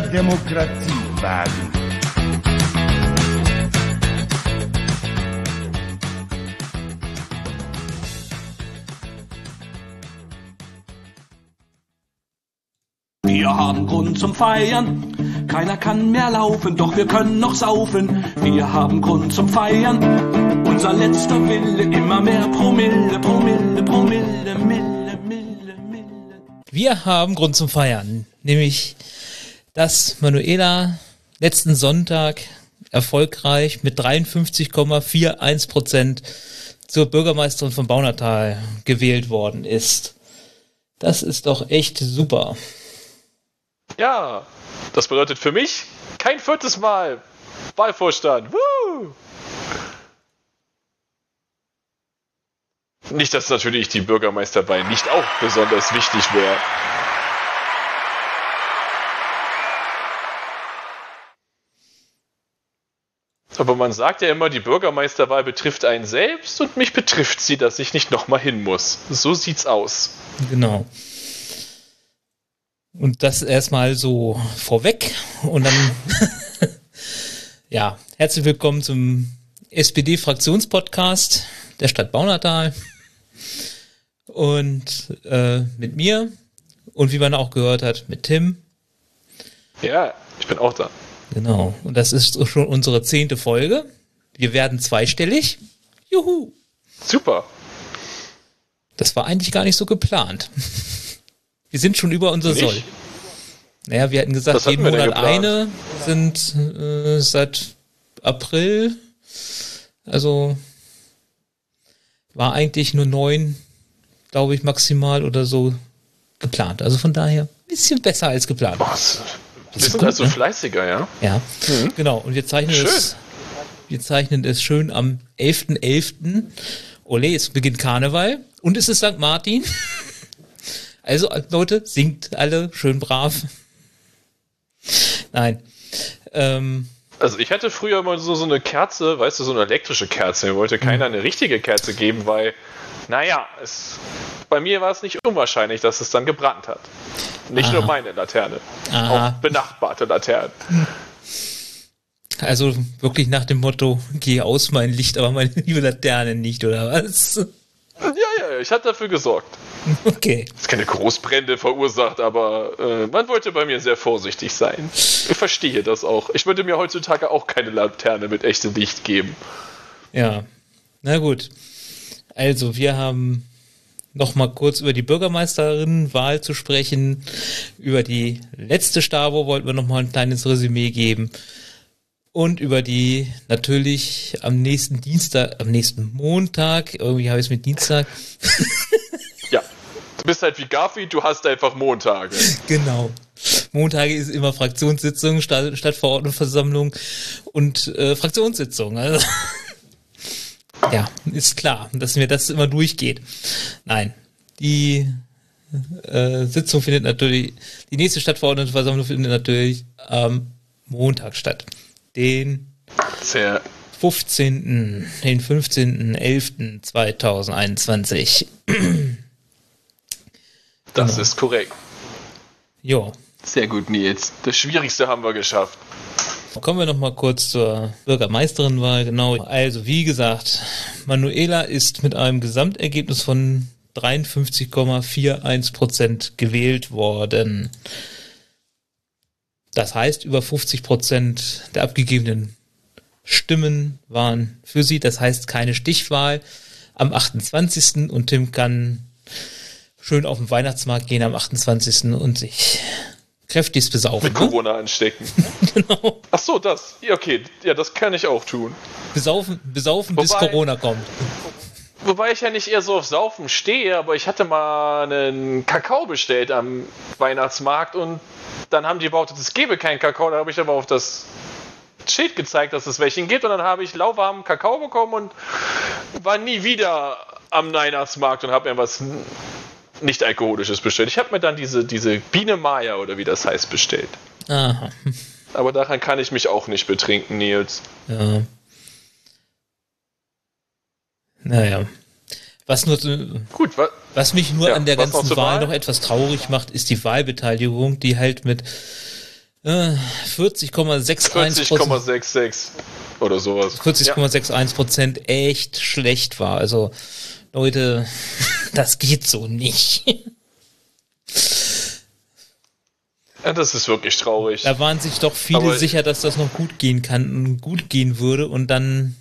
mehr Demokratie wagen. Wir haben Grund zum Feiern. Keiner kann mehr laufen, doch wir können noch saufen. Wir haben Grund zum Feiern. Unser letzter Wille, immer mehr Promille, Promille, Promille, Mille, Mille, Mille. Wir haben Grund zum Feiern, nämlich, dass Manuela letzten Sonntag erfolgreich mit 53,41 Prozent zur Bürgermeisterin von Baunatal gewählt worden ist. Das ist doch echt super. Ja, das bedeutet für mich kein viertes Mal Wahlvorstand. Woo! Nicht, dass natürlich die Bürgermeisterwahl nicht auch besonders wichtig wäre. Aber man sagt ja immer, die Bürgermeisterwahl betrifft einen selbst und mich betrifft sie, dass ich nicht nochmal hin muss. So sieht's aus. Genau. Und das erstmal so vorweg. Und dann, ja, herzlich willkommen zum SPD-Fraktionspodcast der Stadt Baunatal. Und äh, mit mir und wie man auch gehört hat, mit Tim. Ja, ich bin auch da. Genau. Und das ist schon unsere zehnte Folge. Wir werden zweistellig. Juhu. Super. Das war eigentlich gar nicht so geplant. Wir sind schon über unser Nicht? Soll. Naja, wir hatten gesagt, jeden Monat eine sind äh, seit April. Also war eigentlich nur neun, glaube ich, maximal oder so geplant. Also von daher ein bisschen besser als geplant. Was? Ist sind gut, also ne? fleißiger, ja? Ja, genau. Und wir zeichnen Schön. es. Wir zeichnen es schön am 11.11. Ole, es beginnt Karneval und es ist St. Martin. Also, Leute, singt alle schön brav. Nein. Ähm, Also ich hatte früher mal so, so eine Kerze, weißt du, so eine elektrische Kerze. Mir wollte keiner eine richtige Kerze geben, weil, naja, es, bei mir war es nicht unwahrscheinlich, dass es dann gebrannt hat. Nicht nur Aha. meine Laterne, Aha. auch benachbarte Laternen. also wirklich nach dem Motto, geh aus mein Licht, aber meine liebe Laterne nicht, oder was? Ja, ja, ja, ich hatte dafür gesorgt. Okay. Es ist keine Großbrände verursacht, aber äh, man wollte bei mir sehr vorsichtig sein. Ich verstehe das auch. Ich würde mir heutzutage auch keine Laterne mit echtem Licht geben. Ja, na gut. Also, wir haben noch mal kurz über die Bürgermeisterinnenwahl zu sprechen. Über die letzte Stabo wollten wir noch mal ein kleines Resümee geben. Und über die natürlich am nächsten Dienstag, am nächsten Montag, irgendwie habe ich es mit Dienstag, Ja. Du bist halt wie Garfield, du hast einfach Montage. Genau. Montage ist immer Fraktionssitzung, Stadt, Stadtverordnetenversammlung und äh, Fraktionssitzung. Also, ja, ist klar, dass mir das immer durchgeht. Nein, die äh, Sitzung findet natürlich, die nächste Stadtverordnetenversammlung findet natürlich am Montag statt. Den Sehr 15., den 15.11.2021. Das Genau. ist korrekt. Jo, Sehr gut, Nils. Das Schwierigste haben wir geschafft. Kommen wir noch mal kurz zur Bürgermeisterinwahl. Genau. Also, wie gesagt, Manuela ist mit einem Gesamtergebnis von 53,41 Prozent gewählt worden. Das heißt, über 50 Prozent der abgegebenen Stimmen waren für sie. Das heißt, keine Stichwahl am 28. Und Tim kann schön auf den Weihnachtsmarkt gehen am 28. und sich kräftigst besaufen. Mit ne? Corona anstecken. Genau. Ach so, das. Ja, okay. Ja, das kann ich auch tun. Besaufen, besaufen bis Wobei- Corona kommt. Wobei ich ja nicht eher so auf Saufen stehe, aber ich hatte mal einen Kakao bestellt am Weihnachtsmarkt und dann haben die behauptet, es gebe keinen Kakao. Da habe ich aber auf das Schild gezeigt, dass es welchen gibt und dann habe ich lauwarmen Kakao bekommen und war nie wieder am Weihnachtsmarkt und habe mir was nicht alkoholisches bestellt. Ich habe mir dann diese, diese Biene Maya oder wie das heißt bestellt. Aha. Aber daran kann ich mich auch nicht betrinken, Nils. Ja. Naja. Was nur Gut, wa Was mich nur Ja, an der ganzen Wahl Wahl? noch etwas traurig macht, ist die Wahlbeteiligung, die halt mit Äh, 40,61 40,66 oder sowas. 40,61 Prozent echt schlecht war. Also Leute, das geht so nicht. Ja, das ist wirklich traurig. Da waren sich doch viele Aber- sicher, dass das noch gut gehen kann und gut gehen würde und dann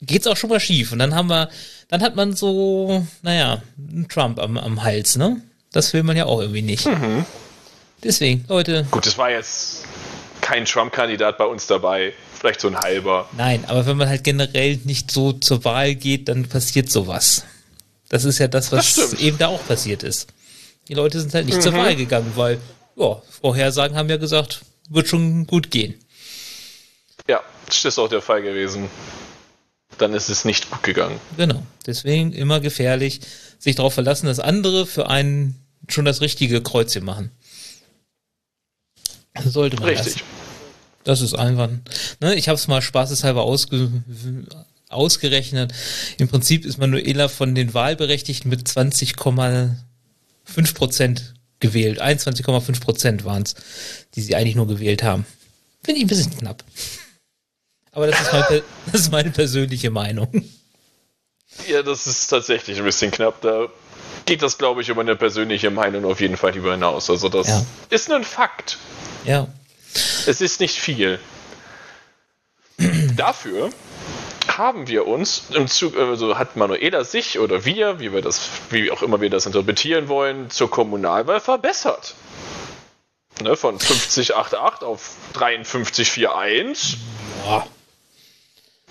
geht's auch schon mal schief. Und dann haben wir, dann hat man so, naja, einen Trump am, am Hals, ne? Das will man ja auch irgendwie nicht. Mhm. Deswegen, Leute, Gut, es war jetzt kein Trump-Kandidat bei uns dabei. Vielleicht so ein halber. nein, aber wenn man halt generell nicht so zur Wahl geht, dann passiert sowas. Das ist ja das, was Das eben da auch passiert ist. Die Leute sind halt nicht zur Mhm. Wahl gegangen, weil, ja, Vorhersagen haben ja gesagt, wird schon gut gehen. Ja, das ist auch der Fall gewesen. Dann ist es nicht gut gegangen. Genau. Deswegen immer gefährlich, sich darauf verlassen, dass andere für einen schon das richtige Kreuzchen machen. Sollte man Richtig. Das. das ist einfach. Ne, ich habe es mal spaßeshalber ausge, ausgerechnet. Im Prinzip ist Manuela von den Wahlberechtigten mit 20,5 Prozent gewählt. 21,5 Prozent waren es, die sie eigentlich nur gewählt haben. Finde ich ein bisschen knapp. Aber das ist, mein, das ist meine persönliche Meinung. Ja, das ist tatsächlich ein bisschen knapp. Da geht das, glaube ich, über eine persönliche Meinung auf jeden Fall über hinaus. Also das Ja. ist ein Fakt. Ja. Es ist nicht viel. Dafür haben wir uns im Zug, also hat Manuela sich oder wir, wie wir das, wie auch immer wir das interpretieren wollen, zur Kommunalwahl verbessert. Ne, von 50,88 auf 53,41. Boah.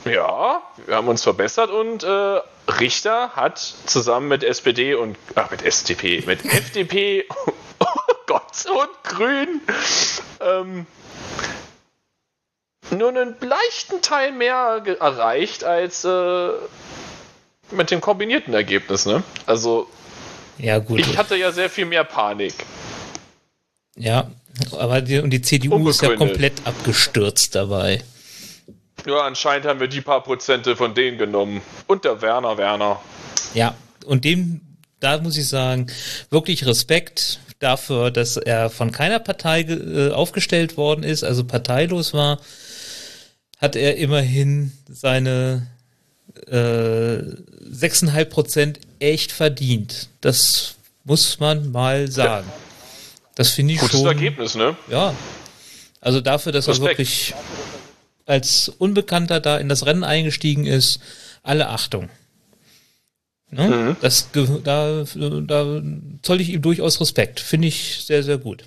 Ja, wir haben uns verbessert und äh, Richter hat zusammen mit SPD und ach, mit SDP, mit FDP, oh Gott und Grün ähm, nur einen leichten Teil mehr erreicht als äh, mit dem kombinierten Ergebnis. Ne? Also Ja, gut. ich hatte ja sehr viel mehr Panik. ja, aber die, und die CDU ist ja komplett abgestürzt dabei. Ja, anscheinend haben wir die paar Prozente von denen genommen. Und der Werner Werner. Ja, und dem, da muss ich sagen, wirklich Respekt dafür, dass er von keiner Partei äh, aufgestellt worden ist, also parteilos war, hat er immerhin seine äh, 6,5 Prozent echt verdient. Das muss man mal sagen. Das finde ich Gutes schon. Ergebnis, ne? Ja. Also dafür, dass er Respekt. wirklich als Unbekannter da in das Rennen eingestiegen ist, alle Achtung. Ne? Mhm. Das, da, da zoll ich ihm durchaus Respekt. Finde ich sehr, sehr gut.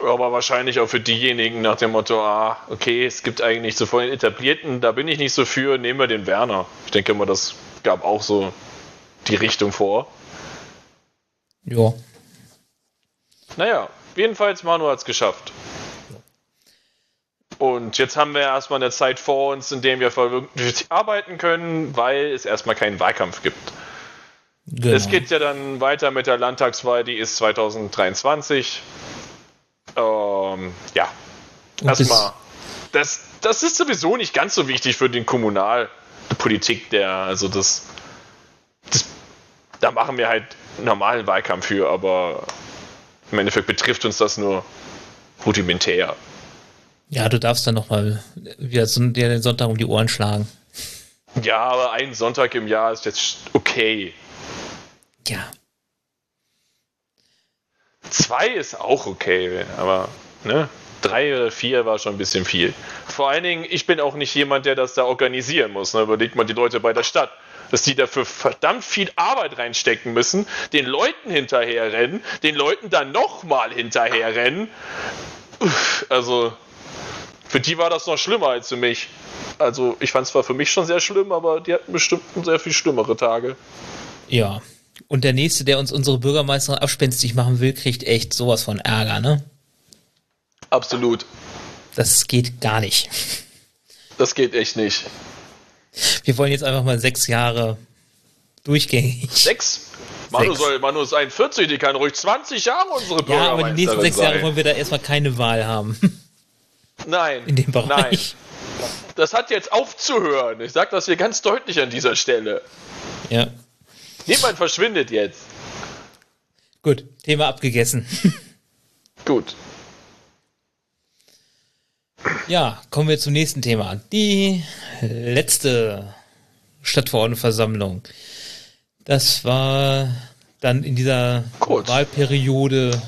Aber wahrscheinlich auch für diejenigen nach dem Motto, ah, okay, es gibt eigentlich so von den Etablierten, da bin ich nicht so für, nehmen wir den Werner. Ich denke mal, das gab auch so die Richtung vor. Ja. Naja, jedenfalls Manu hat es geschafft. Und jetzt haben wir erstmal eine Zeit vor uns, in der wir vernünftig arbeiten können, weil es erstmal keinen Wahlkampf gibt. Genau. Es geht ja dann weiter mit der Landtagswahl, die ist 2023. Ähm, ja, erstmal. Das, das ist sowieso nicht ganz so wichtig für den Kommunalpolitik, der, also das, das. Da machen wir halt normalen Wahlkampf für, aber im Endeffekt betrifft uns das nur rudimentär. Ja, du darfst dann nochmal wieder so, dir den Sonntag um die Ohren schlagen. Ja, aber ein Sonntag im Jahr ist jetzt okay. Ja. Zwei ist auch okay, aber ne? Drei oder vier war schon ein bisschen viel. Vor allen Dingen, ich bin auch nicht jemand, der das da organisieren muss. Ne? Überlegt mal die Leute bei der Stadt, dass die dafür verdammt viel Arbeit reinstecken müssen, den Leuten hinterherrennen, den Leuten dann nochmal hinterherrennen. Uff, Also, für die war das noch schlimmer als für mich. Also, ich fand es zwar für mich schon sehr schlimm, aber die hatten bestimmt sehr viel schlimmere Tage. Ja. Und der nächste, der uns unsere Bürgermeisterin abspenstig machen will, kriegt echt sowas von Ärger, ne? Absolut. Das geht gar nicht. Das geht echt nicht. Wir wollen jetzt einfach mal sechs Jahre durchgängig. Sechs? Manu, Sechs. soll, Manu ist 41, die kann ruhig 20 Jahre unsere Ja, Bürgermeisterin aber die nächsten sechs Jahre wollen wir da erstmal keine Wahl haben. Nein. In dem Nein. Bereich. Das hat jetzt aufzuhören. Ich sage das hier ganz deutlich an dieser Stelle. Ja. Niemand verschwindet jetzt. Gut, Thema abgegessen. Gut. Ja, kommen wir zum nächsten Thema. Die letzte Stadtverordnetenversammlung. Das war dann in dieser Kurz. Wahlperiode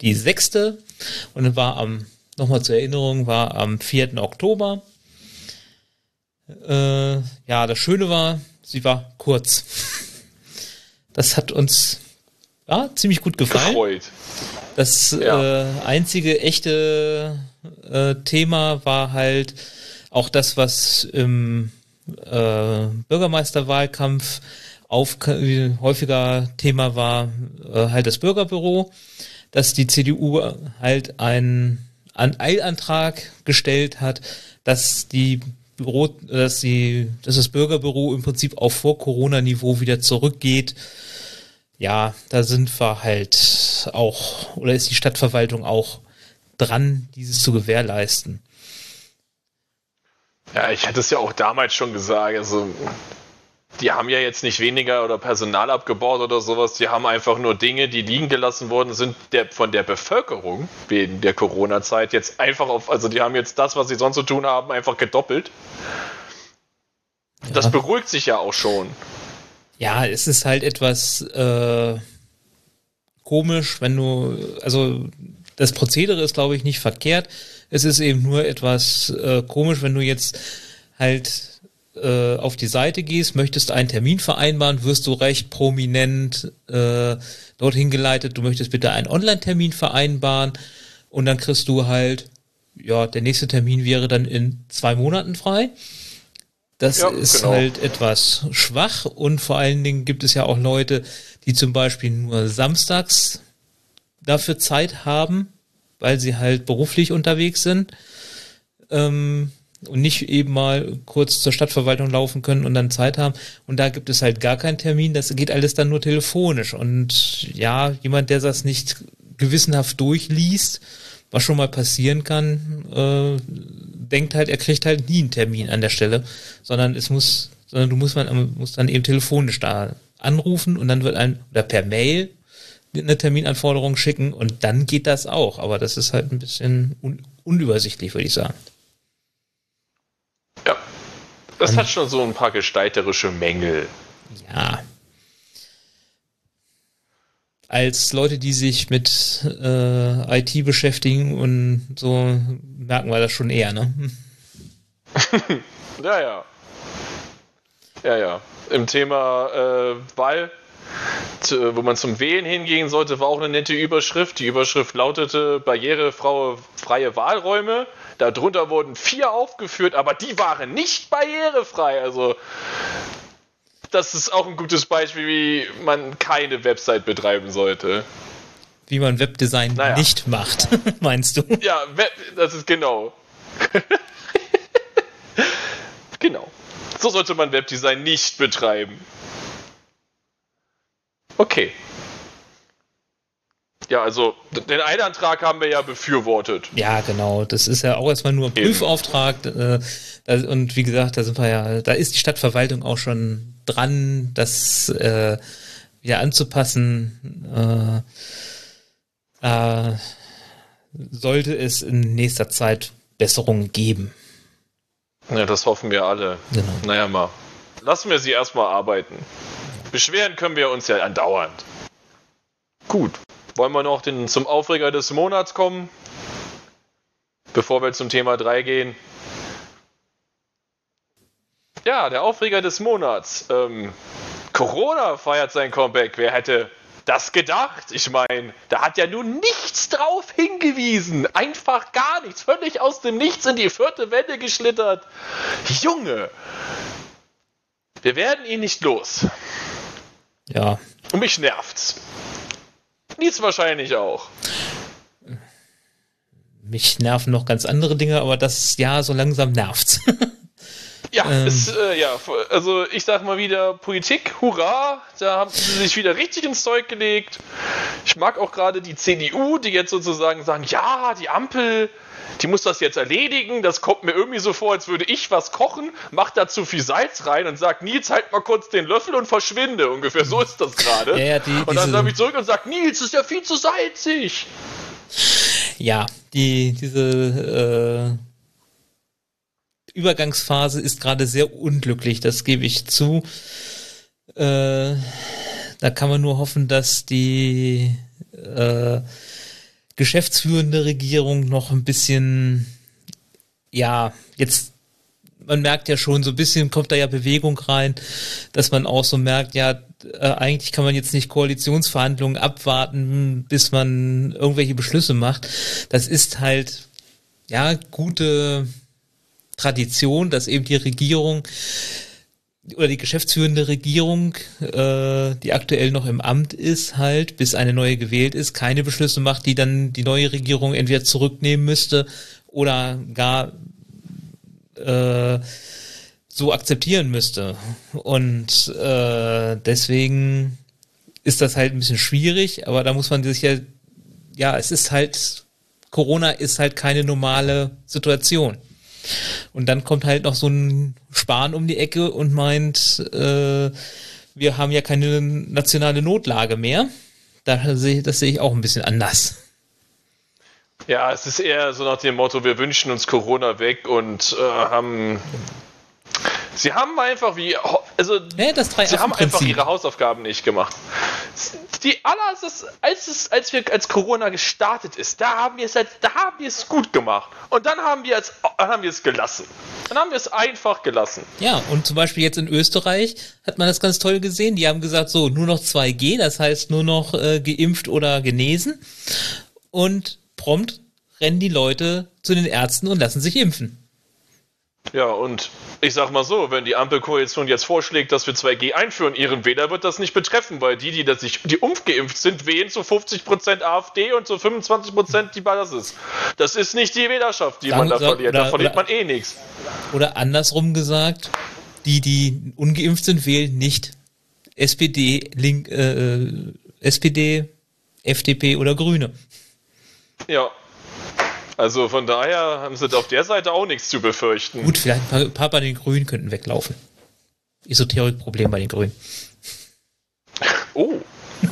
die sechste und war am, nochmal zur Erinnerung, war am 4. Oktober. Äh, ja, das Schöne war, sie war kurz. Das hat uns ja, ziemlich gut gefallen. Gefreut. Das Ja. äh, einzige echte äh, Thema war halt auch das, was im äh, Bürgermeisterwahlkampf auf, häufiger Thema war, äh, halt das Bürgerbüro, dass die CDU halt einen An Eilantrag gestellt hat, dass die Büro, dass die, dass das Bürgerbüro im Prinzip auf Vor-Corona-Niveau wieder zurückgeht. Ja, da sind wir halt auch, oder ist die Stadtverwaltung auch dran, dieses zu gewährleisten. Ja, ich hatte es ja auch damals schon gesagt. Also, die haben ja jetzt nicht weniger oder Personal abgebaut oder sowas. Die haben einfach nur Dinge, die liegen gelassen worden sind, der, von der Bevölkerung wegen der Corona-Zeit jetzt einfach auf. Also, die haben jetzt das, was sie sonst zu tun haben, einfach gedoppelt. Das beruhigt sich ja auch schon. Ja, es ist halt etwas äh, komisch, wenn du, also das Prozedere ist, glaube ich, nicht verkehrt. Es ist eben nur etwas äh, komisch, wenn du jetzt halt äh, auf die Seite gehst, möchtest einen Termin vereinbaren, wirst du recht prominent äh, dorthin geleitet, du möchtest bitte einen Online-Termin vereinbaren und dann kriegst du halt, ja, der nächste Termin wäre dann in zwei Monaten frei. Das Ja, ist genau. halt etwas schwach und vor allen Dingen gibt es ja auch Leute, die zum Beispiel nur samstags dafür Zeit haben, weil sie halt beruflich unterwegs sind ähm, und nicht eben mal kurz zur Stadtverwaltung laufen können und dann Zeit haben. Und da gibt es halt gar keinen Termin, das geht alles dann nur telefonisch. Und ja, jemand, der das nicht gewissenhaft durchliest, was schon mal passieren kann, äh, denkt halt, er kriegt halt nie einen Termin an der Stelle, sondern es muss, sondern du musst man muss dann eben telefonisch da anrufen und dann wird ein oder per Mail eine Terminanforderung schicken und dann geht das auch. Aber das ist halt ein bisschen un unübersichtlich, würde ich sagen. Das hat schon so ein paar gestalterische Mängel. Ja. Als Leute, die sich mit äh, IT beschäftigen und so, merken wir das schon eher, ne? Ja, ja. Ja, ja. Im Thema äh, Wahl, zu, wo man zum Wählen hingehen sollte, war auch eine nette Überschrift. Die Überschrift lautete barrierefreie Wahlräume. Darunter wurden vier aufgeführt, aber die waren nicht barrierefrei. Also das ist auch ein gutes Beispiel, wie man keine Website betreiben sollte. Wie man Webdesign Naja. nicht macht, meinst du? Ja, Web, das ist genau. genau. So sollte man Webdesign nicht betreiben. Okay. Ja, also den Eilantrag haben wir ja befürwortet. Ja, genau. Das ist ja auch erstmal nur ein. Prüfauftrag. Äh, und wie gesagt, da sind wir ja, da ist die Stadtverwaltung auch schon dran, das äh, wieder anzupassen. Äh, sollte es in nächster Zeit Besserungen geben. Ja, das hoffen wir alle. Genau. Naja, mal. Lassen wir sie erstmal arbeiten. Beschweren können wir uns ja andauernd. Gut. Wollen wir noch den, zum Aufreger des Monats kommen? Bevor wir zum Thema 3 gehen. Ja, der Aufreger des Monats. Ähm, Corona feiert sein Comeback. Wer hätte das gedacht? Ich meine, da hat ja nun nichts drauf hingewiesen. Einfach gar nichts. Völlig aus dem Nichts in die vierte Welle geschlittert. Junge! Wir werden ihn nicht los. Ja, Und mich nervt's. Nils wahrscheinlich auch. mich nerven noch ganz andere Dinge, aber das ja so langsam nervt's. Ja, Ähm. es, äh, ja, also ich sag mal wieder Politik, hurra, da haben sie sich wieder richtig ins Zeug gelegt. Ich mag auch gerade die CDU, die jetzt sozusagen sagen, ja, die Ampel, die muss das jetzt erledigen. Das kommt mir irgendwie so vor, als würde ich was kochen, mach da zu viel Salz rein und sag, Nils, halt mal kurz den Löffel und verschwinde. Ungefähr so ist das gerade. Ja, ja, und dann komme ich zurück und sag, Nils, ist ja viel zu salzig. Ja, die, diese äh, Übergangsphase ist gerade sehr unglücklich, das gebe ich zu. Äh, da kann man nur hoffen, dass die äh, geschäftsführende Regierung noch ein bisschen, ja, jetzt, man merkt ja schon, so ein bisschen kommt da ja Bewegung rein, dass man auch so merkt, ja, äh, eigentlich kann man jetzt nicht Koalitionsverhandlungen abwarten, bis man irgendwelche Beschlüsse macht. Das ist halt, ja, gute Tradition, dass eben die Regierung oder die geschäftsführende Regierung, äh, die aktuell noch im Amt ist, halt, bis eine neue gewählt ist, keine Beschlüsse macht, die dann die neue Regierung entweder zurücknehmen müsste oder gar äh, so akzeptieren müsste. Und äh, deswegen ist das halt ein bisschen schwierig, aber da muss man sich ja, ja, es ist halt, Corona ist halt keine normale Situation. Und dann kommt halt noch so ein Spahn um die Ecke und meint, äh, wir haben ja keine nationale Notlage mehr. Da sehe, das sehe ich auch ein bisschen anders. Ja, es ist eher so nach dem Motto, wir wünschen uns Corona weg und äh, haben. Sie haben einfach wie. Also, drei sie haben einfach ihre Hausaufgaben nicht gemacht. Die aller, als, es, als wir als Corona gestartet ist, da haben wir es halt, da haben wir es gut gemacht. Und dann haben wir es, dann haben wir es gelassen. Dann haben wir es einfach gelassen. Ja, und zum Beispiel jetzt in Österreich hat man das ganz toll gesehen. Die haben gesagt, so, nur noch 2G, das heißt nur noch äh, geimpft oder genesen. Und prompt rennen die Leute zu den Ärzten und lassen sich impfen. Ja, und ich sag mal so, wenn die Ampelkoalition jetzt vorschlägt, dass wir 2G einführen, ihren Wähler wird das nicht betreffen, weil die, die, das sich, die umgeimpft sind, wählen zu 50% AfD und zu 25% die Basis. Das ist nicht die Wählerschaft, die Sagen- man da verliert. Da oder- verliert oder- man eh nichts. Oder andersrum gesagt, die, die ungeimpft sind, wählen nicht SPD, Link, äh, SPD, FDP oder Grüne. Ja. Also von daher haben sie auf der Seite auch nichts zu befürchten. Gut, vielleicht ein paar, ein paar bei den Grünen könnten weglaufen. Esoterikproblem bei den Grünen. Oh.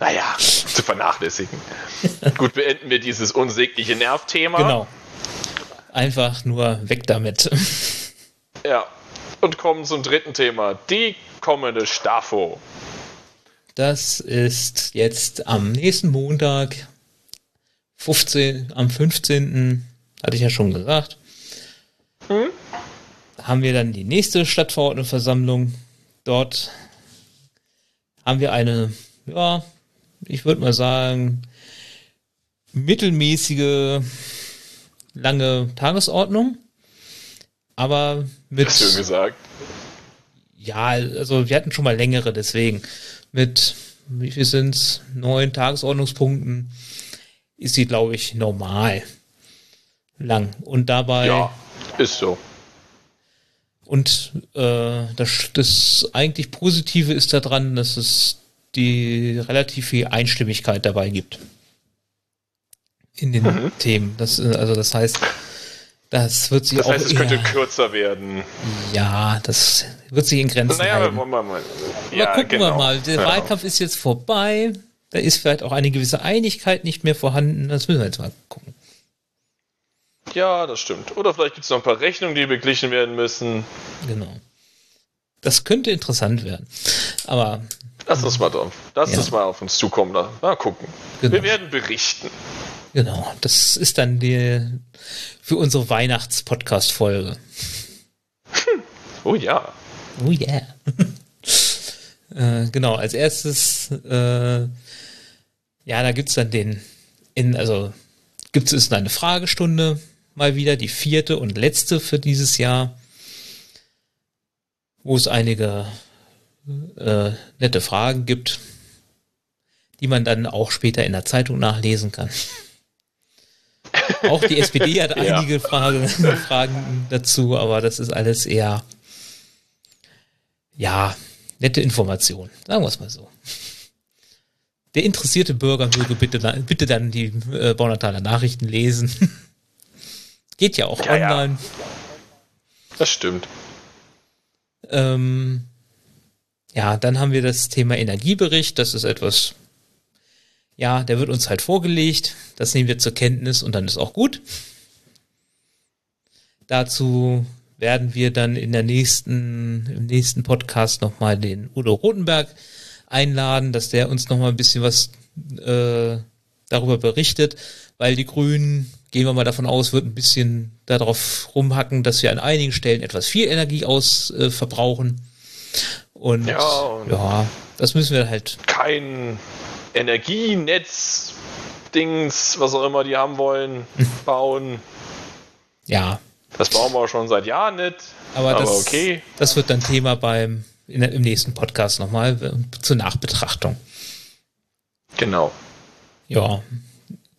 naja, zu vernachlässigen. Gut, beenden wir dieses unsägliche Nervthema. Genau. Einfach nur weg damit. Ja. Und kommen zum dritten Thema. Die kommende Stafo. Das ist jetzt am nächsten Montag, 15, am 15. hatte ich ja schon gesagt. Da haben wir dann die nächste Stadtverordnetenversammlung. Dort haben wir eine, ja, ich würde mal sagen, mittelmäßige lange Tagesordnung. Aber mit Schön gesagt. ja, also wir hatten schon mal längere, deswegen mit, wie viel sind's? Neun Tagesordnungspunkten ist sie, glaube ich, normal lang. Und dabei, Ja, ist so. und äh, das, das eigentlich Positive ist daran, dass es die relativ viel Einstimmigkeit dabei gibt. In den Mhm. Themen. Das, also das heißt, das wird sich Das auch heißt, es könnte kürzer werden. ja, das wird sich in Grenzen Naja, halten. wir mal. Aber gucken wir mal. Der Ja. Wahlkampf ist jetzt vorbei. Da ist vielleicht auch eine gewisse Einigkeit nicht mehr vorhanden. Das müssen wir jetzt mal gucken. Ja, das stimmt. Oder vielleicht gibt es noch ein paar Rechnungen, die beglichen werden müssen. Genau. Das könnte interessant werden. Aber Lass uns mal drauf. Lass Ja. uns mal auf uns zukommen. da. Mal gucken. Genau. Wir werden berichten. genau, das ist dann die für unsere Weihnachts-Podcast-Folge. Oh ja. Oh yeah. äh, genau, als erstes, äh, ja, da gibt's dann den, in, also gibt es eine Fragestunde mal wieder, die vierte und letzte für dieses Jahr, wo es einige äh, nette Fragen gibt, die man dann auch später in der Zeitung nachlesen kann. Auch die SPD hat Ja. einige Fragen, Fragen dazu, aber das ist alles eher ja, nette Information. Sagen wir es mal so. Der interessierte Bürger möge bitte, dann- bitte dann die äh, Baunautaler Nachrichten lesen. Geht ja auch Ja, ja. online. Das stimmt. Ähm, ja, dann haben wir das Thema Energiebericht. Das ist etwas, ja, der wird uns halt vorgelegt. Das nehmen wir zur Kenntnis und dann ist auch gut. Dazu werden wir dann in der nächsten, im nächsten Podcast nochmal den Udo Rotenberg einladen, dass der uns nochmal ein bisschen was äh, darüber berichtet, weil die Grünen, gehen wir mal davon aus, wird ein bisschen darauf rumhacken, dass wir an einigen Stellen etwas viel Energie aus äh, verbrauchen. Und Ja, und- ja, das müssen wir halt, Kein Energienetz, Dings, was auch immer die haben wollen, bauen. ja, Das bauen wir schon seit Jahren nicht. aber, Aber das, okay. das wird dann Thema beim der, im nächsten Podcast nochmal äh, zur Nachbetrachtung. Genau. Ja,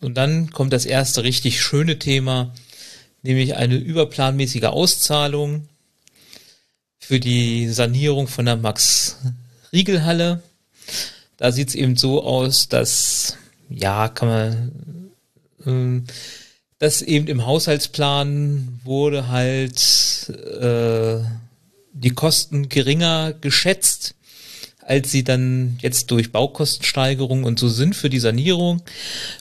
und dann kommt das erste richtig schöne Thema, nämlich eine überplanmäßige Auszahlung für die Sanierung von der Max-Riegel-Halle. Da sieht es eben so aus, dass, ja, kann man, ähm, dass eben im Haushaltsplan wurde halt äh, die Kosten geringer geschätzt als sie dann jetzt durch Baukostensteigerung und so sind für die Sanierung.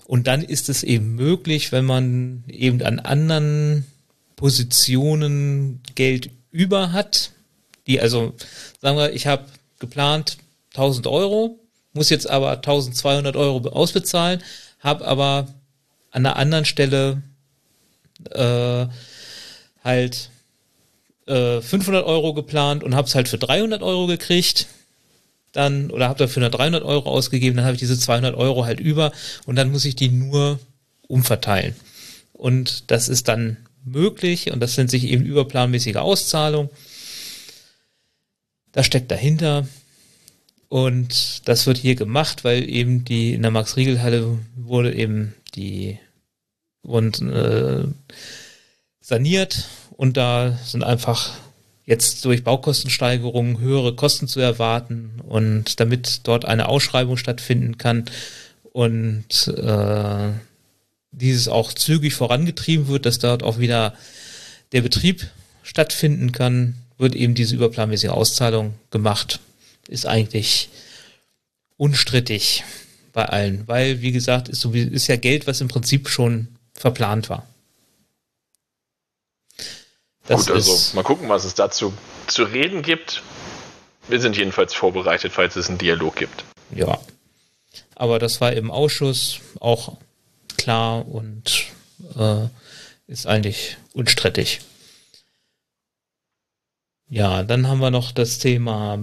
Und dann ist es eben möglich, wenn man eben an anderen Positionen Geld über hat, die also, sagen wir, ich habe geplant 1000 Euro, muss jetzt aber 1200 Euro ausbezahlen, habe aber an einer anderen Stelle äh, halt äh, 500 Euro geplant und habe es halt für 300 Euro gekriegt dann oder habe dafür nur 300 Euro ausgegeben, dann habe ich diese 200 Euro halt über und dann muss ich die nur umverteilen. Und das ist dann möglich und das nennt sich eben überplanmäßige Auszahlung. Das steckt dahinter und das wird hier gemacht, weil eben die in der Max-Riegel-Halle wurde eben die und äh, saniert und da sind einfach jetzt durch Baukostensteigerungen höhere Kosten zu erwarten und damit dort eine Ausschreibung stattfinden kann und äh, dieses auch zügig vorangetrieben wird, dass dort auch wieder der Betrieb stattfinden kann, wird eben diese überplanmäßige Auszahlung gemacht. Ist eigentlich unstrittig bei allen, weil, wie gesagt, ist, ist ja Geld, was im Prinzip schon verplant war. Das Gut, also mal gucken, was es dazu zu reden gibt. Wir sind jedenfalls vorbereitet, falls es einen Dialog gibt. Ja. Aber das war im Ausschuss auch klar und äh, ist eigentlich unstrittig. Ja, dann haben wir noch das Thema,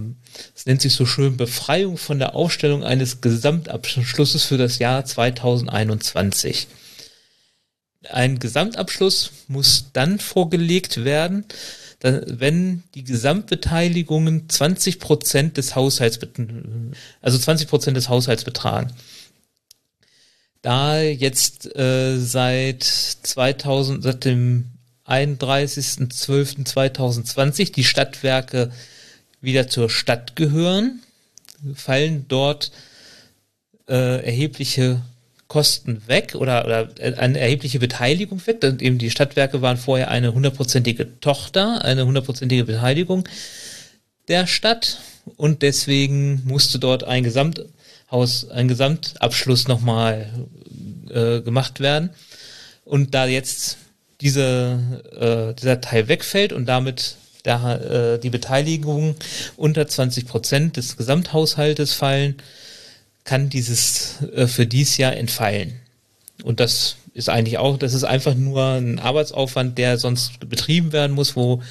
es nennt sich so schön Befreiung von der Aufstellung eines Gesamtabschlusses für das Jahr 2021. Ein Gesamtabschluss muss dann vorgelegt werden, wenn die Gesamtbeteiligungen 20 Prozent des Haushalts, also 20 Prozent des Haushalts betragen. Da jetzt äh, seit 2000, seit dem 31.12.2020 die Stadtwerke wieder zur Stadt gehören, fallen dort äh, erhebliche Kosten weg oder, oder eine erhebliche Beteiligung weg. Denn eben die Stadtwerke waren vorher eine hundertprozentige Tochter, eine hundertprozentige Beteiligung der Stadt und deswegen musste dort ein Gesamthaus, ein Gesamtabschluss nochmal äh, gemacht werden. Und da jetzt diese, äh, dieser Teil wegfällt und damit der, äh, die Beteiligung unter 20 Prozent des Gesamthaushaltes fallen, kann dieses äh, für dies Jahr entfallen. Und das ist eigentlich auch, das ist einfach nur ein Arbeitsaufwand, der sonst betrieben werden muss, wo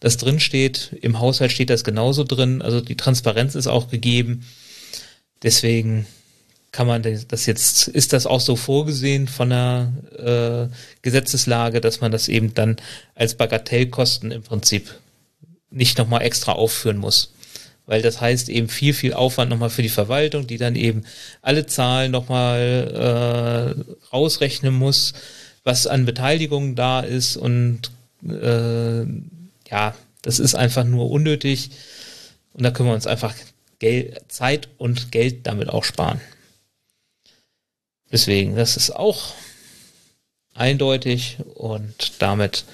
das drin steht. Im Haushalt steht das genauso drin. Also die Transparenz ist auch gegeben. Deswegen kann man das jetzt, ist das auch so vorgesehen von der äh, Gesetzeslage, dass man das eben dann als Bagatellkosten im Prinzip nicht nochmal extra aufführen muss. Weil das heißt eben viel, viel Aufwand nochmal für die Verwaltung, die dann eben alle Zahlen nochmal äh, rausrechnen muss, was an Beteiligung da ist und äh, ja, das ist einfach nur unnötig und da können wir uns einfach Geld, Zeit und Geld damit auch sparen. Deswegen, das ist auch eindeutig und damit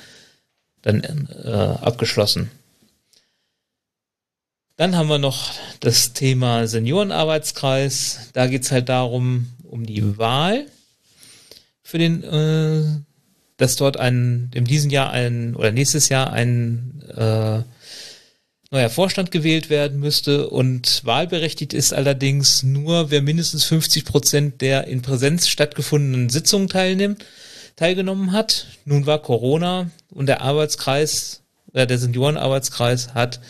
dann äh, abgeschlossen. Dann haben wir noch das Thema Seniorenarbeitskreis. Da geht es halt darum, um die Wahl für den, äh, dass dort ein, in diesem Jahr ein oder nächstes Jahr ein äh, neuer Vorstand gewählt werden müsste und wahlberechtigt ist allerdings nur, wer mindestens 50 Prozent der in Präsenz stattgefundenen Sitzungen teilnimmt, teilgenommen hat. Nun war Corona und der Arbeitskreis, äh, der Seniorenarbeitskreis hat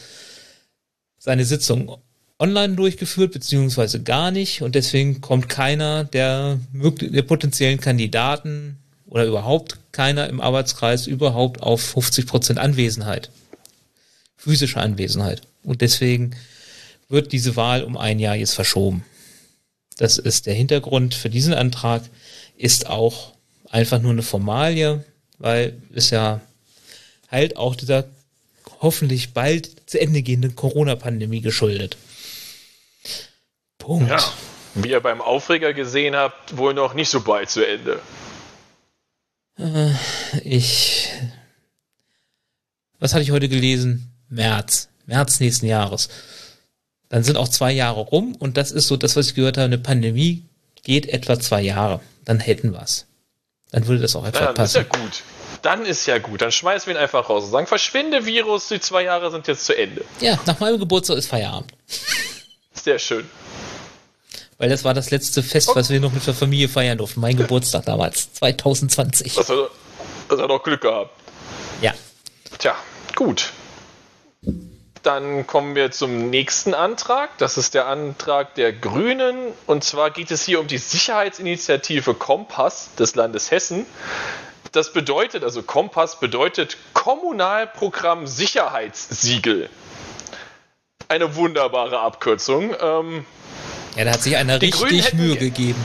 seine Sitzung online durchgeführt, beziehungsweise gar nicht. Und deswegen kommt keiner der, der potenziellen Kandidaten oder überhaupt keiner im Arbeitskreis überhaupt auf 50 Prozent Anwesenheit. Physische Anwesenheit. Und deswegen wird diese Wahl um ein Jahr jetzt verschoben. Das ist der Hintergrund für diesen Antrag, ist auch einfach nur eine Formalie, weil es ja halt auch dieser hoffentlich bald zu Ende gehenden Corona-Pandemie geschuldet. Punkt. Ja, wie ihr beim Aufreger gesehen habt, wohl noch nicht so bald zu Ende. Äh, ich. Was hatte ich heute gelesen? März. März nächsten Jahres. Dann sind auch zwei Jahre rum und das ist so das, was ich gehört habe. Eine Pandemie geht etwa zwei Jahre. Dann hätten wir es. Dann würde das auch etwa ja, passen. Ist ja gut dann ist ja gut. Dann schmeißen wir ihn einfach raus und sagen, verschwinde Virus, die zwei Jahre sind jetzt zu Ende. Ja, nach meinem Geburtstag ist Feierabend. Sehr schön. Weil das war das letzte Fest, okay. was wir noch mit der Familie feiern durften. Mein Geburtstag damals, 2020. Das hat, das hat auch Glück gehabt. Ja. Tja, gut. Dann kommen wir zum nächsten Antrag. Das ist der Antrag der Grünen. Und zwar geht es hier um die Sicherheitsinitiative Kompass des Landes Hessen das bedeutet, also Kompass bedeutet Kommunalprogramm Sicherheitssiegel. Eine wunderbare Abkürzung. Ähm, ja, da hat sich einer richtig Mühe gegeben.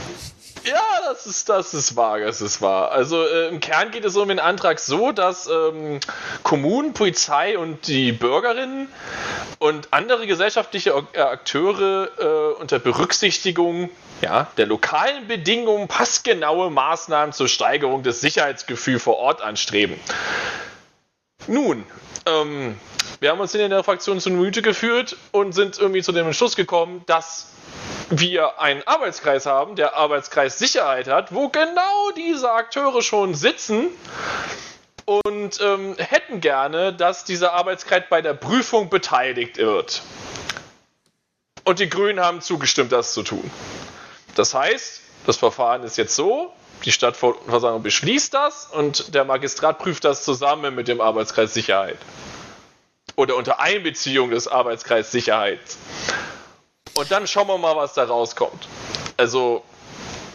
Das ist, das ist wahr, das ist wahr. Also äh, im Kern geht es um den Antrag so, dass ähm, Kommunen, Polizei und die Bürgerinnen und andere gesellschaftliche äh, Akteure äh, unter Berücksichtigung ja, der lokalen Bedingungen passgenaue Maßnahmen zur Steigerung des Sicherheitsgefühls vor Ort anstreben. Nun, ähm, wir haben uns in der Fraktion zu Müte geführt und sind irgendwie zu dem Entschluss gekommen, dass wir einen Arbeitskreis haben, der Arbeitskreis Sicherheit hat, wo genau diese Akteure schon sitzen und ähm, hätten gerne, dass dieser Arbeitskreis bei der Prüfung beteiligt wird. Und die Grünen haben zugestimmt, das zu tun. Das heißt, das Verfahren ist jetzt so, die Stadtversammlung beschließt das und der Magistrat prüft das zusammen mit dem Arbeitskreis Sicherheit. Oder unter Einbeziehung des Arbeitskreis Sicherheit. Und dann schauen wir mal, was da rauskommt. Also,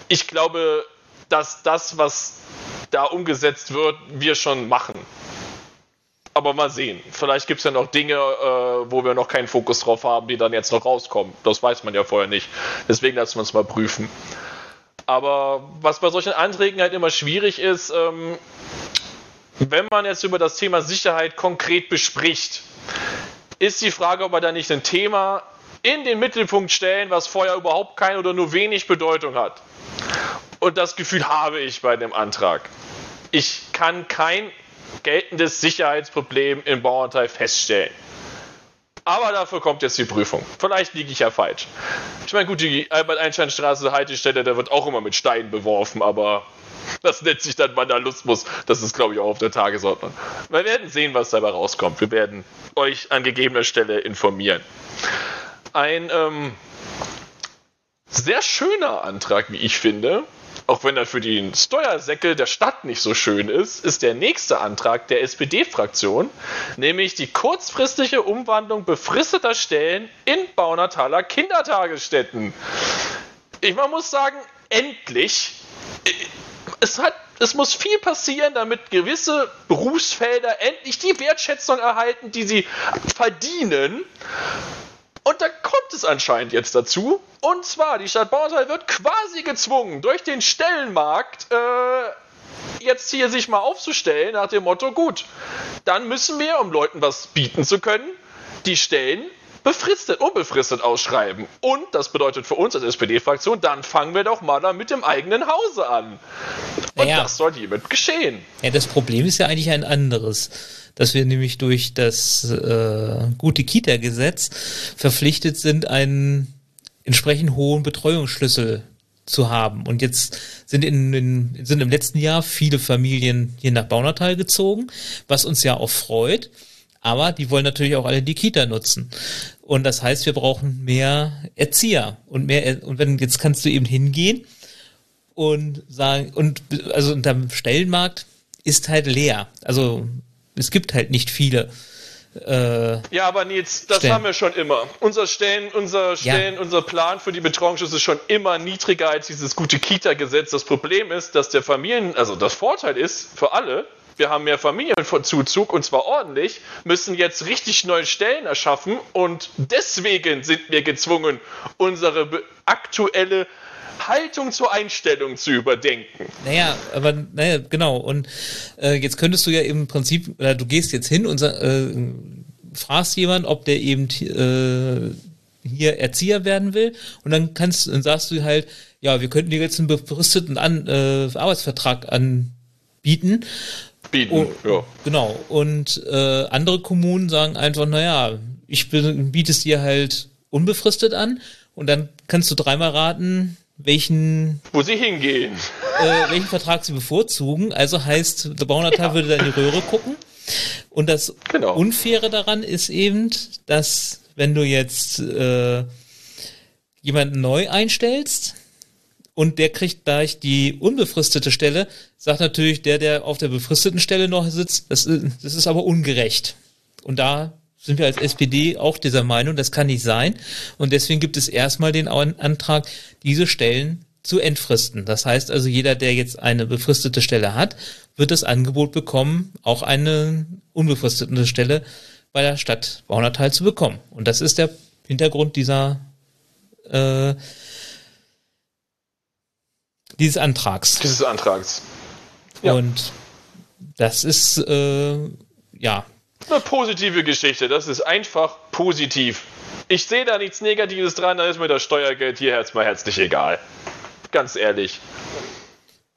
ich glaube, dass das, was da umgesetzt wird, wir schon machen. Aber mal sehen. Vielleicht gibt es ja noch Dinge, äh, wo wir noch keinen Fokus drauf haben, die dann jetzt noch rauskommen. Das weiß man ja vorher nicht. Deswegen lassen wir uns mal prüfen. Aber was bei solchen Anträgen halt immer schwierig ist, ähm, wenn man jetzt über das Thema Sicherheit konkret bespricht, ist die Frage, ob man da nicht ein Thema in den Mittelpunkt stellen, was vorher überhaupt keine oder nur wenig Bedeutung hat. Und das Gefühl habe ich bei dem Antrag. Ich kann kein geltendes Sicherheitsproblem im Bauernteil feststellen. Aber dafür kommt jetzt die Prüfung. Vielleicht liege ich ja falsch. Ich meine, gut, die Albert-Einstein-Straße Haltestelle, da wird auch immer mit Steinen beworfen, aber das nennt sich dann Vandalismus. Das ist, glaube ich, auch auf der Tagesordnung. Wir werden sehen, was dabei rauskommt. Wir werden euch an gegebener Stelle informieren ein ähm, sehr schöner Antrag, wie ich finde. Auch wenn er für den Steuersäckel der Stadt nicht so schön ist, ist der nächste Antrag der SPD-Fraktion, nämlich die kurzfristige Umwandlung befristeter Stellen in Baunertaler Kindertagesstätten. Ich man muss sagen, endlich. Es hat es muss viel passieren, damit gewisse Berufsfelder endlich die Wertschätzung erhalten, die sie verdienen. Und da kommt es anscheinend jetzt dazu. Und zwar, die Stadt Bauerntal wird quasi gezwungen, durch den Stellenmarkt äh, jetzt hier sich mal aufzustellen, nach dem Motto, gut, dann müssen wir, um Leuten was bieten zu können, die Stellen befristet, unbefristet ausschreiben. Und das bedeutet für uns als SPD-Fraktion, dann fangen wir doch mal da mit dem eigenen Hause an. Und Naja. das soll hiermit geschehen. Ja, das Problem ist ja eigentlich ein anderes, dass wir nämlich durch das äh, gute Kita-Gesetz verpflichtet sind, einen entsprechend hohen Betreuungsschlüssel zu haben. Und jetzt sind, in, in, sind im letzten Jahr viele Familien hier nach Baunatal gezogen, was uns ja auch freut. Aber die wollen natürlich auch alle die Kita nutzen. Und das heißt, wir brauchen mehr Erzieher und mehr, und wenn, jetzt kannst du eben hingehen und sagen, und also unterm Stellenmarkt ist halt leer. Also es gibt halt nicht viele. Äh, Ja, aber Nils, das Stellen. haben wir schon immer. Unser Stellen, unser Stellen, unser Plan für die Betreuungsschutz ist schon immer niedriger als dieses gute Kita-Gesetz. Das Problem ist, dass der Familien, also das Vorteil ist für alle, wir haben mehr Familienzuzug und zwar ordentlich, müssen jetzt richtig neue Stellen erschaffen und deswegen sind wir gezwungen, unsere aktuelle Haltung zur Einstellung zu überdenken. naja, aber naja, genau. Und äh, jetzt könntest du ja im Prinzip, oder du gehst jetzt hin und äh, fragst jemanden, ob der eben äh, hier Erzieher werden will. Und dann kannst, dann sagst du halt, ja, wir könnten dir jetzt einen befristeten An, äh, Arbeitsvertrag anbieten. Bieten. Oh, ja. Genau. Und äh, andere Kommunen sagen einfach, naja, ich biete es dir halt unbefristet an und dann kannst du dreimal raten, welchen, Wo sie hingehen. äh, welchen Vertrag sie bevorzugen. Also heißt, der Baunatal würde da in die Röhre gucken. Und das Genau. Unfaire daran ist eben, dass wenn du jetzt äh, jemanden neu einstellst und der kriegt gleich die unbefristete Stelle, sagt natürlich der, der auf der befristeten Stelle noch sitzt, das, ist- das ist aber ungerecht. Und da sind wir als SPD auch dieser Meinung, das kann nicht sein. Und deswegen gibt es erstmal den An- Antrag, diese Stellen zu entfristen. Das heißt also, jeder, der jetzt eine befristete Stelle hat, wird das Angebot bekommen, auch eine unbefristete Stelle bei der Stadt Baunatal zu bekommen. Und das ist der Hintergrund dieser äh, dieses Antrags. Dieses Antrags. Ja. Und das ist äh, ja Eine positive Geschichte, das ist einfach positiv. Ich sehe da nichts Negatives dran, da ist mir das Steuergeld hier erstmal herzlich egal. Ganz ehrlich.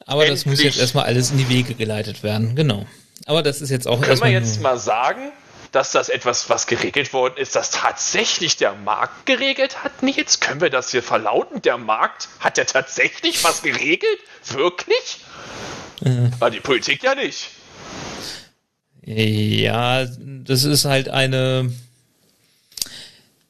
Aber das muss Endlich. jetzt erstmal alles in die Wege geleitet werden, genau. Aber das ist jetzt auch Können wir jetzt mal sagen, dass das etwas, was geregelt worden ist, das tatsächlich der Markt geregelt hat, Nils? Können wir das hier verlauten? Der Markt hat ja tatsächlich was geregelt? Wirklich? Äh. War die Politik ja nicht. Ja, das ist halt eine.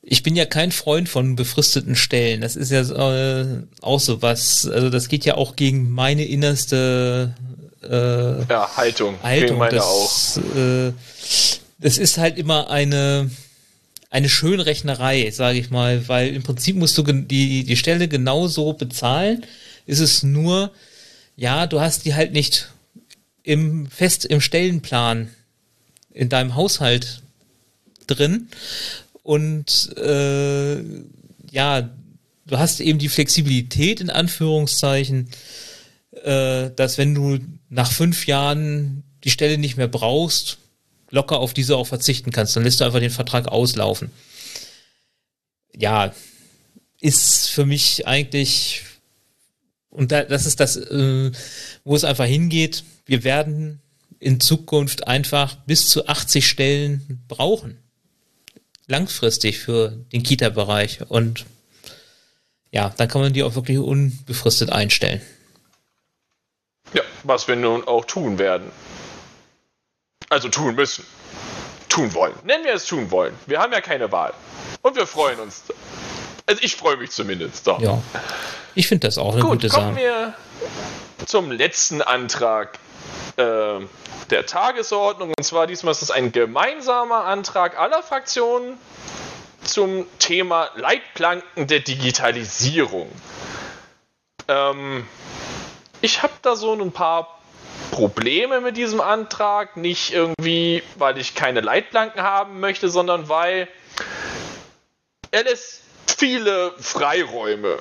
Ich bin ja kein Freund von befristeten Stellen. Das ist ja äh, auch so was. Also das geht ja auch gegen meine innerste äh, Ja, Haltung. Gegen Haltung. meine das, auch. Äh, das ist halt immer eine eine Schönrechnerei, sage ich mal, weil im Prinzip musst du die die Stelle genauso bezahlen. Ist es nur, ja, du hast die halt nicht im fest im Stellenplan in deinem Haushalt drin und äh, ja, du hast eben die Flexibilität in Anführungszeichen, äh, dass wenn du nach fünf Jahren die Stelle nicht mehr brauchst, locker auf diese auch verzichten kannst. Dann lässt du einfach den Vertrag auslaufen. Ja, ist für mich eigentlich, und da, das ist das, äh, wo es einfach hingeht. Wir werden in Zukunft einfach bis zu 80 Stellen brauchen. Langfristig für den Kita-Bereich. Und ja, dann kann man die auch wirklich unbefristet einstellen. Ja, was wir nun auch tun werden. Also tun müssen. Tun wollen. Nennen wir es tun wollen. Wir haben ja keine Wahl. Und wir freuen uns. Also ich freue mich zumindest. So. Ja. Ich finde das auch eine Gut, gute kommen Sache. wir zum letzten Antrag äh, der Tagesordnung. Und zwar diesmal ist es ein gemeinsamer Antrag aller Fraktionen zum Thema Leitplanken der Digitalisierung. Ähm, ich habe da so ein paar Probleme mit diesem Antrag. Nicht irgendwie, weil ich keine Leitplanken haben möchte, sondern weil er lässt viele Freiräume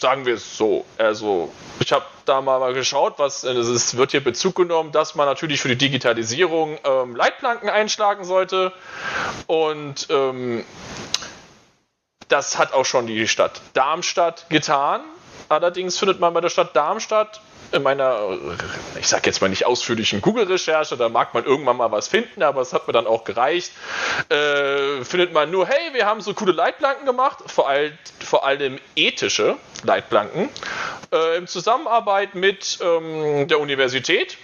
sagen wir es so. Also, ich habe da mal geschaut, was es wird hier Bezug genommen, dass man natürlich für die Digitalisierung ähm, Leitplanken einschlagen sollte. Und ähm, das hat auch schon die Stadt Darmstadt getan. Allerdings findet man bei der Stadt Darmstadt in meiner, ich sag jetzt mal nicht ausführlichen Google-Recherche, da mag man irgendwann mal was finden, aber es hat mir dann auch gereicht, äh, findet man nur, hey, wir haben so coole Leitplanken gemacht, vor, all, vor allem ethische Leitplanken, äh, in Zusammenarbeit mit ähm, der Universität.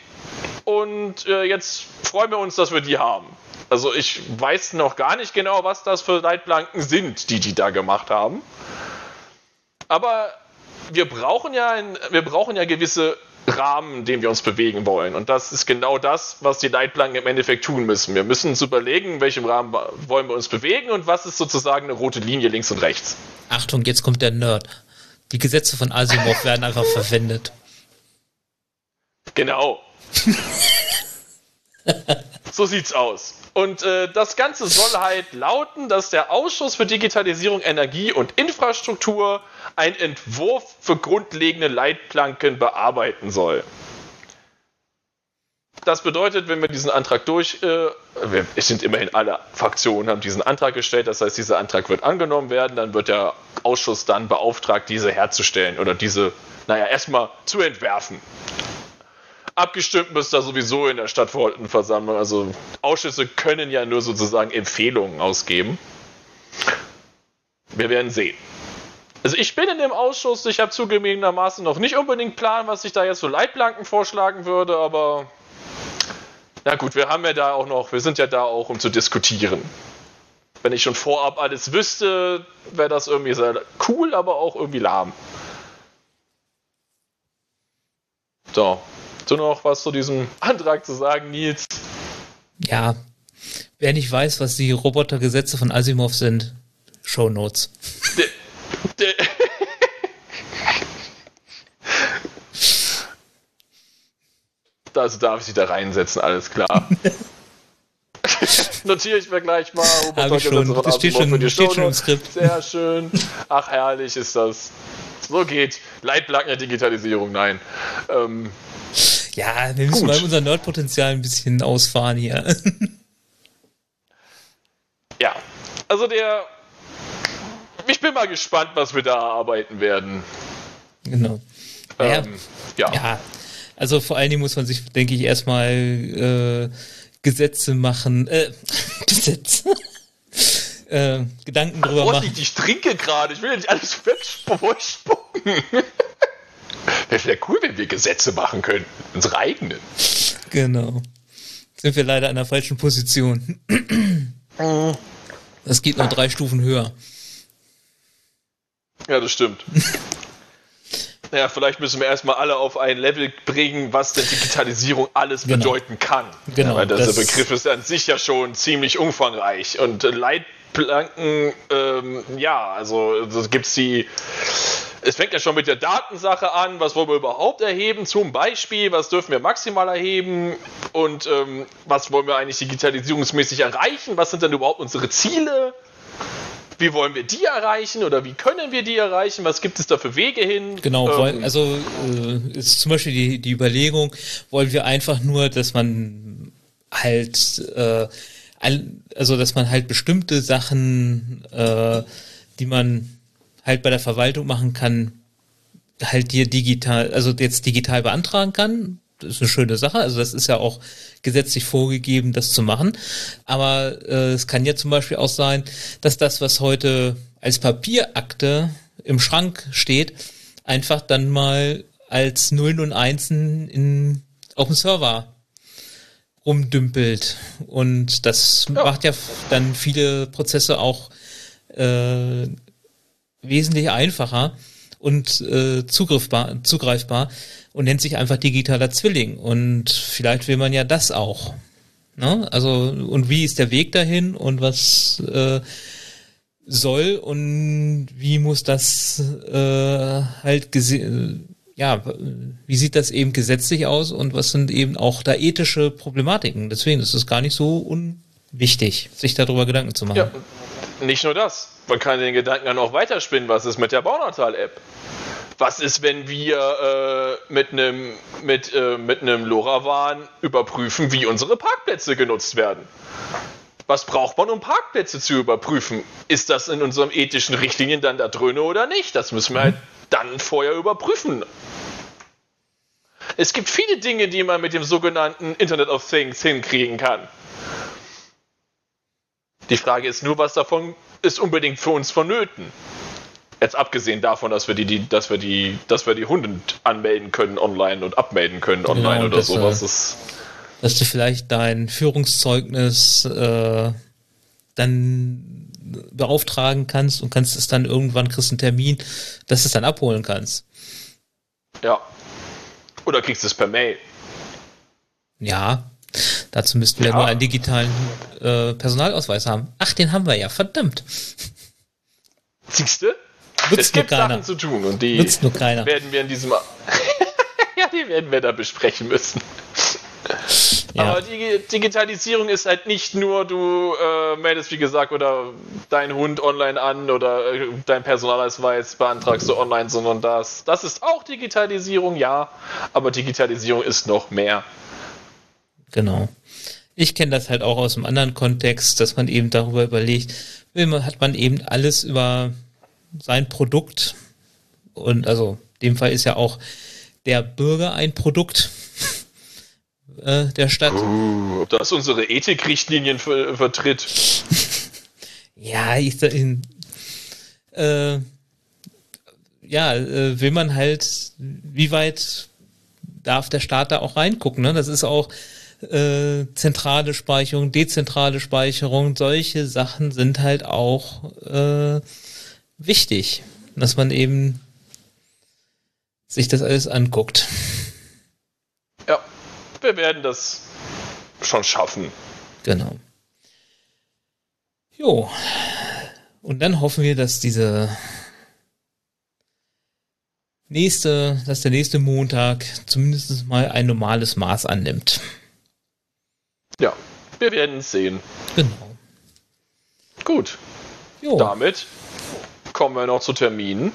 Und äh, jetzt freuen wir uns, dass wir die haben. Also ich weiß noch gar nicht genau, was das für Leitplanken sind, die die da gemacht haben. Aber wir brauchen ja, ein, wir brauchen ja gewisse Rahmen, in dem wir uns bewegen wollen. Und das ist genau das, was die Leitplanken im Endeffekt tun müssen. Wir müssen uns überlegen, in welchem Rahmen wollen wir uns bewegen und was ist sozusagen eine rote Linie links und rechts. Achtung, jetzt kommt der Nerd. Die Gesetze von Asimov werden einfach verwendet. Genau. so sieht's aus. Und äh, das Ganze soll halt lauten, dass der Ausschuss für Digitalisierung, Energie und Infrastruktur einen Entwurf für grundlegende Leitplanken bearbeiten soll. Das bedeutet, wenn wir diesen Antrag durch, äh, es sind immerhin alle Fraktionen haben diesen Antrag gestellt, das heißt, dieser Antrag wird angenommen werden, dann wird der Ausschuss dann beauftragt, diese herzustellen oder diese, naja, erstmal zu entwerfen abgestimmt müsst da sowieso in der Stadtverordnetenversammlung. Also Ausschüsse können ja nur sozusagen Empfehlungen ausgeben. Wir werden sehen. Also ich bin in dem Ausschuss, ich habe zugegebenermaßen noch nicht unbedingt Plan, was ich da jetzt so Leitplanken vorschlagen würde, aber na gut, wir haben ja da auch noch, wir sind ja da auch, um zu diskutieren. Wenn ich schon vorab alles wüsste, wäre das irgendwie sehr cool, aber auch irgendwie lahm. So, du noch was zu diesem Antrag zu sagen, Nils? Ja, wer nicht weiß, was die Robotergesetze von Asimov sind, Show Notes. das darf ich sich da reinsetzen, alles klar. Notiere ich mir gleich mal. Hab ich schon. Das steht schon, steht schon im Skript. Sehr schön. Ach, herrlich ist das. So geht. Leitplanken der Digitalisierung, nein. Ähm, ja, wir müssen Gut. mal unser Nerdpotenzial ein bisschen ausfahren hier. ja, also der. Ich bin mal gespannt, was wir da erarbeiten werden. Genau. Ähm, ja. ja. Also vor allen Dingen muss man sich, denke ich, erstmal äh, Gesetze machen. Äh, Gesetze. äh, Gedanken drüber Ach, machen. Ich trinke gerade, ich will ja nicht alles wegspucken. Wäre cool, wenn wir Gesetze machen könnten. Unsere eigenen. Genau. Sind wir leider an der falschen Position. Das geht noch drei Stufen höher. Ja, das stimmt. Naja, vielleicht müssen wir erstmal alle auf ein Level bringen, was denn Digitalisierung alles genau. bedeuten kann. Genau. Ja, weil das, das Begriff ist an sich ja schon ziemlich umfangreich. Und Leitplanken, ähm, ja, also gibt es die es fängt ja schon mit der Datensache an, was wollen wir überhaupt erheben, zum Beispiel, was dürfen wir maximal erheben? Und ähm, was wollen wir eigentlich digitalisierungsmäßig erreichen, was sind denn überhaupt unsere Ziele, wie wollen wir die erreichen oder wie können wir die erreichen, was gibt es da für Wege hin. Genau, ähm, also äh, ist zum Beispiel die, die Überlegung, wollen wir einfach nur, dass man halt, äh, also dass man halt bestimmte Sachen, äh, die man halt bei der Verwaltung machen kann, halt dir digital, also jetzt digital beantragen kann. Das ist eine schöne Sache. Also das ist ja auch gesetzlich vorgegeben, das zu machen. Aber äh, es kann ja zum Beispiel auch sein, dass das, was heute als Papierakte im Schrank steht, einfach dann mal als Nullen und Einsen in, auf dem Server rumdümpelt. Und das ja. macht ja dann viele Prozesse auch äh, wesentlich einfacher und äh, zugriffbar, zugreifbar und nennt sich einfach digitaler Zwilling. Und vielleicht will man ja das auch. Ne? Also, und wie ist der Weg dahin und was äh, soll und wie muss das äh, halt ja, wie sieht das eben gesetzlich aus und was sind eben auch da ethische Problematiken? Deswegen ist es gar nicht so unwichtig, sich darüber Gedanken zu machen. Ja, nicht nur das. Man kann den Gedanken dann auch weiterspinnen, was ist mit der Baunatal-App? Was ist, wenn wir äh, mit einem mit, äh, mit LoRaWAN überprüfen, wie unsere Parkplätze genutzt werden? Was braucht man, um Parkplätze zu überprüfen? Ist das in unseren ethischen Richtlinien dann da drin oder nicht? Das müssen wir halt dann vorher überprüfen. Es gibt viele Dinge, die man mit dem sogenannten Internet of Things hinkriegen kann. Die Frage ist nur, was davon ist unbedingt für uns vonnöten. Jetzt abgesehen davon, dass wir die, die, dass wir die, dass wir die Hunde anmelden können online und abmelden können online Genau, oder das, sowas. ist, dass du vielleicht dein Führungszeugnis äh, dann beauftragen kannst und kannst es dann irgendwann kriegst einen Termin, dass du es dann abholen kannst. ja. Oder kriegst du es per Mail. Ja, dazu müssten wir Ja. nur einen digitalen äh, Personalausweis haben. Ach, den haben wir ja, verdammt. Siehst du? Nutzt Es nur gibt keiner. Sachen zu tun und die Nutzt nur keiner. werden wir in diesem. ja, die werden wir da besprechen müssen. Ja. Aber die Digitalisierung ist halt nicht nur, du äh, meldest, wie gesagt, oder deinen Hund online an oder äh, dein Personalausweis beantragst du online, sondern das. Das ist auch Digitalisierung, ja, aber Digitalisierung ist noch mehr. Genau. Ich kenne das halt auch aus einem anderen Kontext, dass man eben darüber überlegt, hat man eben alles über sein Produkt und also in dem Fall ist ja auch der Bürger ein Produkt äh, der Stadt. Uh, ob das unsere Ethikrichtlinien ver vertritt. Ja, ich in, äh, ja, äh, will man halt, wie weit darf der Staat da auch reingucken? Ne? Das ist auch äh, zentrale Speicherung, dezentrale Speicherung, solche Sachen sind halt auch äh, wichtig, dass man eben sich das alles anguckt. Ja, wir werden das schon schaffen. Genau. Jo. Und dann hoffen wir, dass diese nächste, dass der nächste Montag zumindest mal ein normales Maß annimmt. Ja, wir werden es sehen. Genau. Gut, Jo, damit kommen wir noch zu Terminen.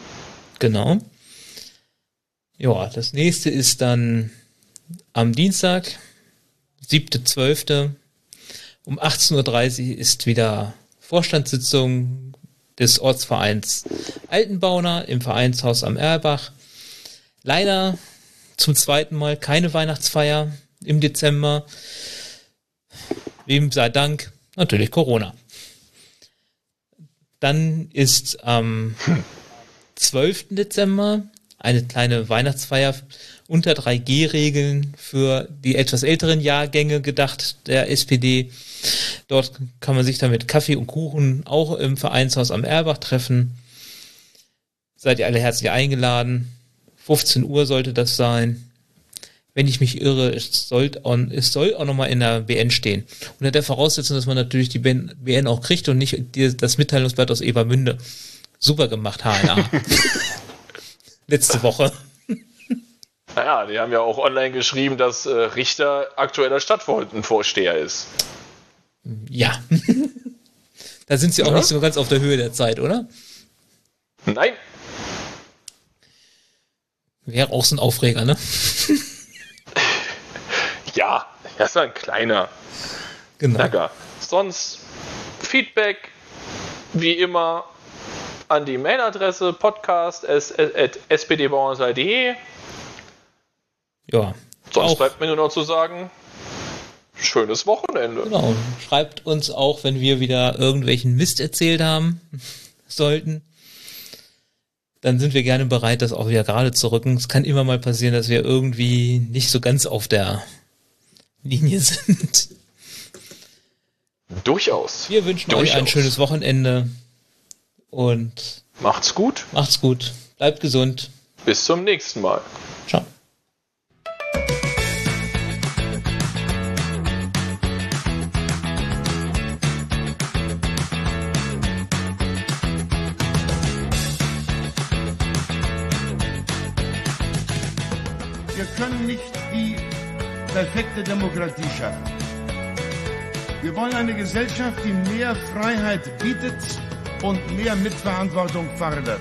genau. Ja, das nächste ist dann am Dienstag, 7.12. um 18.30 Uhr ist wieder Vorstandssitzung des Ortsvereins Altenbauner im Vereinshaus am Erbach. Leider zum zweiten Mal keine Weihnachtsfeier im Dezember. Wem sei Dank? Natürlich Corona. Dann ist am 12. Dezember eine kleine Weihnachtsfeier unter 3G-Regeln für die etwas älteren Jahrgänge gedacht der SPD. Dort kann man sich dann mit Kaffee und Kuchen auch im Vereinshaus am Erbach treffen. Seid ihr alle herzlich eingeladen. 15 Uhr sollte das sein. Wenn ich mich irre, es soll, on, es soll auch nochmal in der BN stehen. Unter der Voraussetzung, dass man natürlich die BN, BN auch kriegt und nicht die, das Mitteilungsblatt aus Ebermünde. Super gemacht, HNA. Letzte Woche. Naja, die haben ja auch online geschrieben, dass äh, Richter aktueller Stadtverwaltungsvorsteher ist. Ja. da sind sie auch Ja? nicht so ganz auf der Höhe der Zeit, oder? Nein, Wäre auch so ein Aufreger, ne? ja, das ist ein kleiner Genau. Ärger. Sonst Feedback wie immer an die Mailadresse podcast.spdbauernseite.de. Ja. Sonst Auch, bleibt mir nur noch zu sagen, schönes Wochenende. genau. Schreibt uns auch, wenn wir wieder irgendwelchen Mist erzählt haben sollten. Dann sind wir gerne bereit, das auch wieder gerade zu rücken. Es kann immer mal passieren, dass wir irgendwie nicht so ganz auf der Linie sind. Durchaus. Wir wünschen euch ein Durchaus. schönes Wochenende und Macht's gut. macht's gut. Bleibt gesund. Bis zum nächsten Mal. Ciao. Perfekte Demokratie schaffen. Wir wollen eine Gesellschaft, die mehr Freiheit bietet und mehr Mitverantwortung fordert.